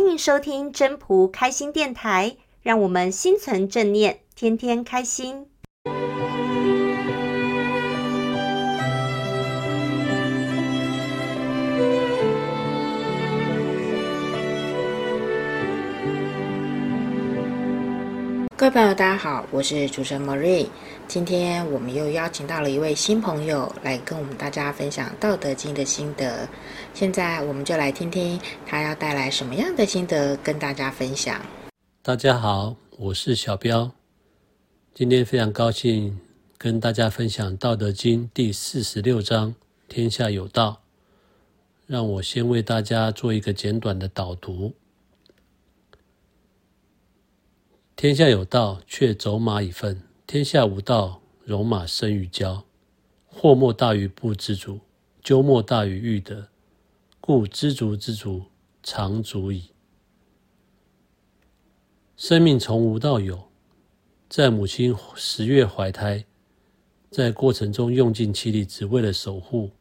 欢迎收听真仆开心电台，让我们心存正念，天天开心。各位朋友，大家好，我是主持人 Marie。今天我们又邀请到了一位新朋友来跟我们大家分享《道德经》的心得。现在我们就来听听他要带来什么样的心得跟大家分享。大家好，我是小彪。今天非常高兴跟大家分享《道德经》第四十六章“天下有道”。让我先为大家做一个简短的导读。天下有道，却走马以粪；天下无道，戎马生于郊。祸莫大于不知足，咎莫大于欲得。故知足之足，常足矣。生命从无到有，在母亲十月怀胎，在过程中用尽气力，只为了守护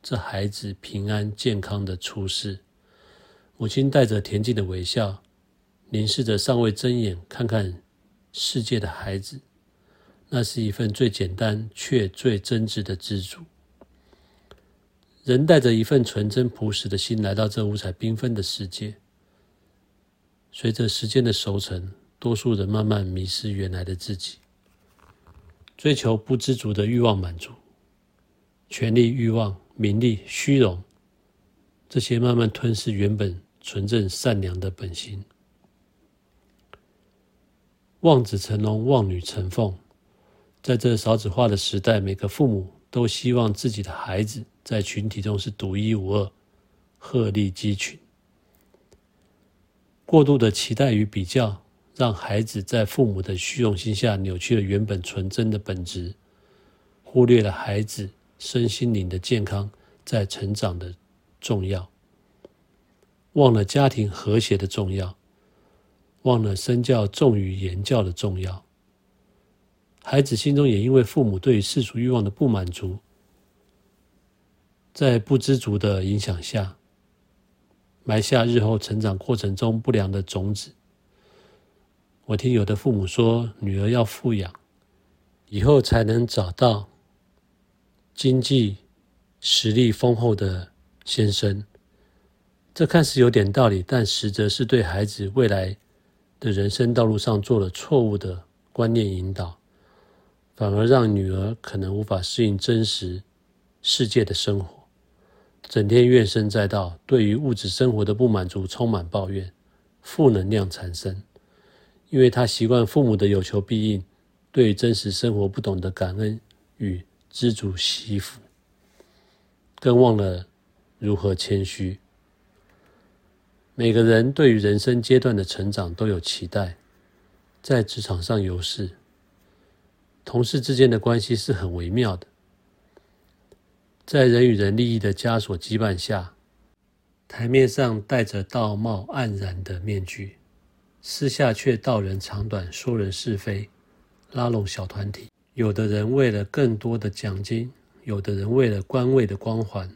这孩子平安健康的出世。母亲带着恬静的微笑。凝视着尚未睁眼看看世界的孩子，那是一份最简单却最真挚的知足。人带着一份纯真朴实的心来到这五彩缤纷的世界，随着时间的熟成，多数人慢慢迷失原来的自己，追求不知足的欲望满足，权力欲望、名利、虚荣，这些慢慢吞噬原本纯正善良的本心。望子成龙，望女成凤。在这少子化的时代，每个父母都希望自己的孩子在群体中是独一无二、鹤立鸡群。过度的期待与比较，让孩子在父母的虚荣心下扭曲了原本纯真的本质，忽略了孩子身心灵的健康在成长的重要，忘了家庭和谐的重要。忘了身教重于言教的重要，孩子心中也因为父母对世俗欲望的不满足，在不知足的影响下，埋下日后成长过程中不良的种子。我听有的父母说，女儿要富养，以后才能找到经济实力丰厚的先生。这看似有点道理，但实则是对孩子未来的人生道路上做了错误的观念引导，反而让女儿可能无法适应真实世界的生活，整天怨声载道，对于物质生活的不满足充满抱怨，负能量产生。因为她习惯父母的有求必应，对于真实生活不懂得感恩与知足惜福，更忘了如何谦虚。每个人对于人生阶段的成长都有期待，在职场上有事，同事之间的关系是很微妙的，在人与人利益的枷锁羁绊下，台面上戴着道貌岸然的面具，私下却道人长短，说人是非，拉拢小团体。有的人为了更多的奖金，有的人为了官位的光环，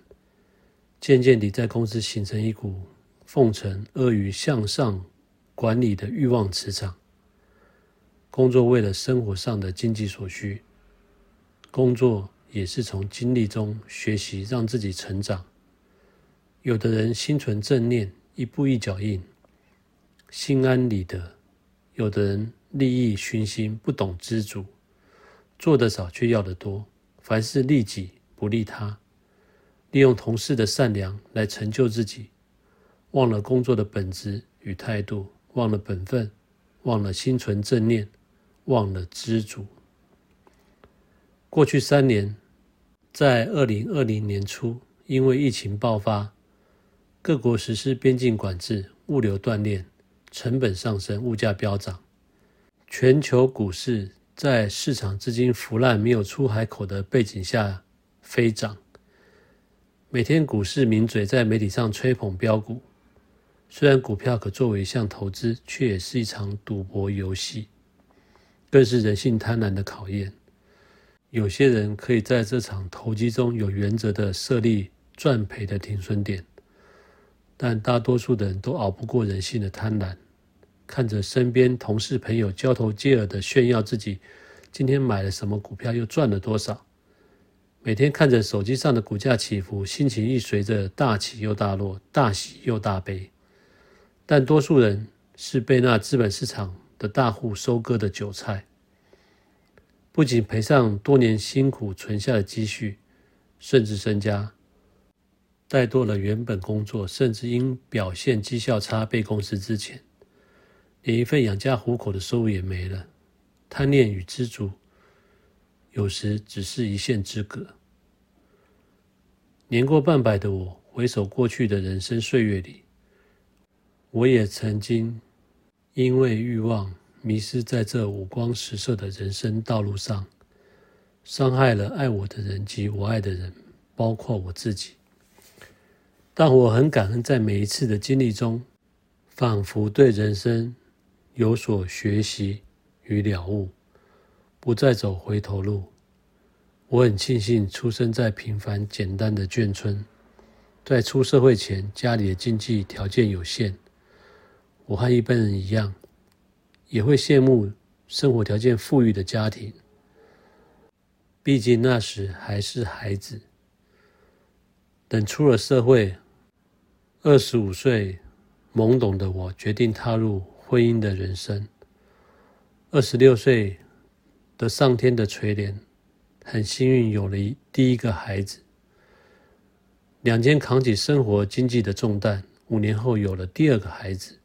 渐渐地在公司形成一股。奉承阿谀向上管理的欲望磁场，工作为了生活上的经济所需，工作也是从经历中学习让自己成长。有的人心存正念，一步一脚印，心安理得；有的人利益熏心，不懂知足，做得少却要得多，凡事利己不利他，利用同事的善良来成就自己。忘了工作的本质与态度，忘了本分，忘了心存正念，忘了知足。过去三年，在二零二零年初，因为疫情爆发，各国实施边境管制，物流断链，成本上升，物价飙涨，全球股市在市场资金腐烂、没有出海口的背景下飞涨。每天股市名嘴在媒体上吹捧飙股。虽然股票可作为一项投资，却也是一场赌博游戏，更是人性贪婪的考验。有些人可以在这场投机中有原则的设立赚赔的停损点，但大多数的人都熬不过人性的贪婪，看着身边同事朋友交头接耳的炫耀自己今天买了什么股票又赚了多少，每天看着手机上的股价起伏，心情亦随着大起又大落，大喜又大悲。但多数人是被那资本市场的大户收割的韭菜，不仅赔上多年辛苦存下的积蓄，甚至身家。怠惰了原本工作，甚至因表现绩效差被公司资遣，连一份养家糊口的收入也没了。贪念与知足，有时只是一线之隔。年过半百的我，回首过去的人生岁月里，我也曾经因为欲望迷失在这五光十色的人生道路上，伤害了爱我的人及我爱的人，包括我自己。但我很感恩，在每一次的经历中，仿佛对人生有所学习与了悟，不再走回头路。我很庆幸出生在平凡简单的眷村，在出社会前，家里的经济条件有限。我和一般人一样，也会羡慕生活条件富裕的家庭，毕竟那时还是孩子。等出了社会，二十五岁，懵懂的我决定踏入婚姻的人生。二十六岁的上天的垂怜，很幸运有了一第一个孩子。两肩扛起生活经济的重担，五年后有了第二个孩子。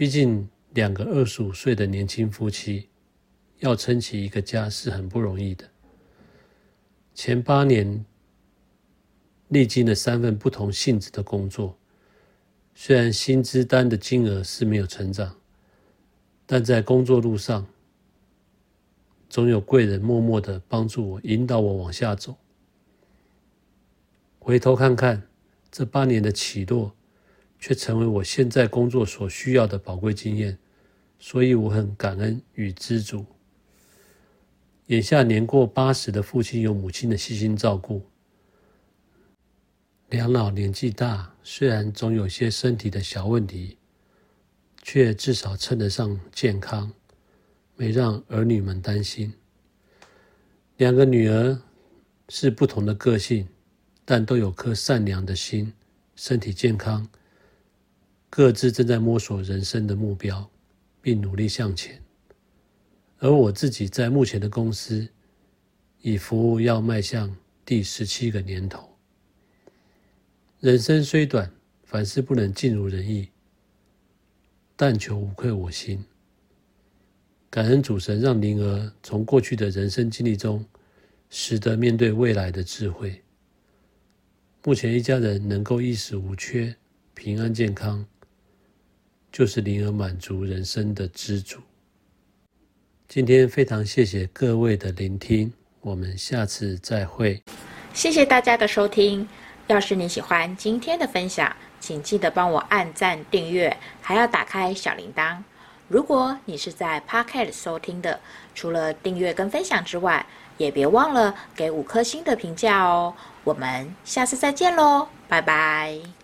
毕竟两个二十五岁的年轻夫妻要撑起一个家是很不容易的。前八年。历经了三份不同性质的工作，虽然薪资单的金额是没有成长，但在工作路上，总有贵人默默的帮助我，引导我往下走。回头看看这八年的起落，却成为我现在工作所需要的宝贵经验，所以我很感恩与知足。眼下年过八十的父亲有母亲的细心照顾。两老年纪大，虽然总有些身体的小问题，却至少称得上健康，没让儿女们担心。两个女儿是不同的个性，但都有颗善良的心，身体健康，各自正在摸索人生的目标，并努力向前。而我自己在目前的公司，已服务要迈向第十七个年头。人生虽短，凡事不能尽如人意，但求无愧我心。感恩主神让灵儿从过去的人生经历中，识得面对未来的智慧。目前一家人能够衣食无缺、平安健康，就是灵儿满足人生的知足。今天非常谢谢各位的聆听，我们下次再会。谢谢大家的收听。要是你喜欢今天的分享，请记得帮我按赞、订阅，还要打开小铃铛。如果你是在 Pocket 收听的，除了订阅跟分享之外，也别忘了给五颗星的评价哦。我们下次再见喽，拜拜。